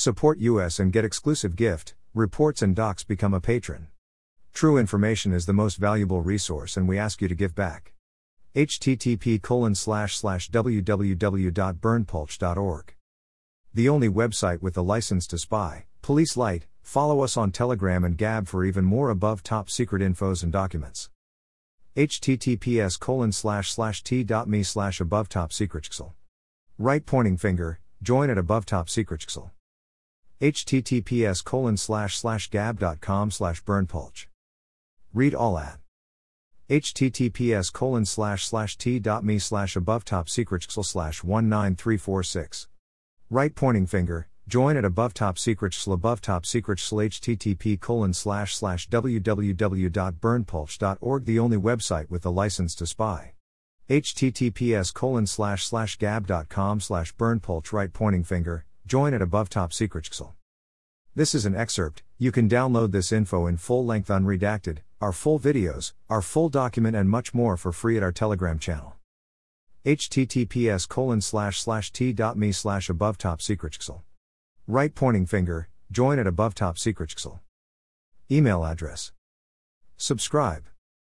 Support us and get exclusive gift, reports and docs become a patron. True information is the most valuable resource and we ask you to give back. http www.berndpulch.org. The only website with the license to spy, Police Light, follow us on Telegram and Gab for even more above top secret infos and documents. https colon slash slash t.me slash above top secret Right pointing finger, join at above top secret https colon slash slash gab.com slash berndpulch. Read all at https colon slash slash t.me slash above top secret slash 19346. Right pointing finger, join at above top secret above top secret http colon slash slash www.berndpulch.org the only website with the license to spy https colon slash slash gab.com slash berndpulch right pointing finger Join at above top secret. This is an excerpt, you can download this info in full length unredacted, our full videos, our full document and much more for free at our Telegram channel. https colon slash slash t.me slash above top secret. Right pointing finger, join at above top secret. Email address. Subscribe.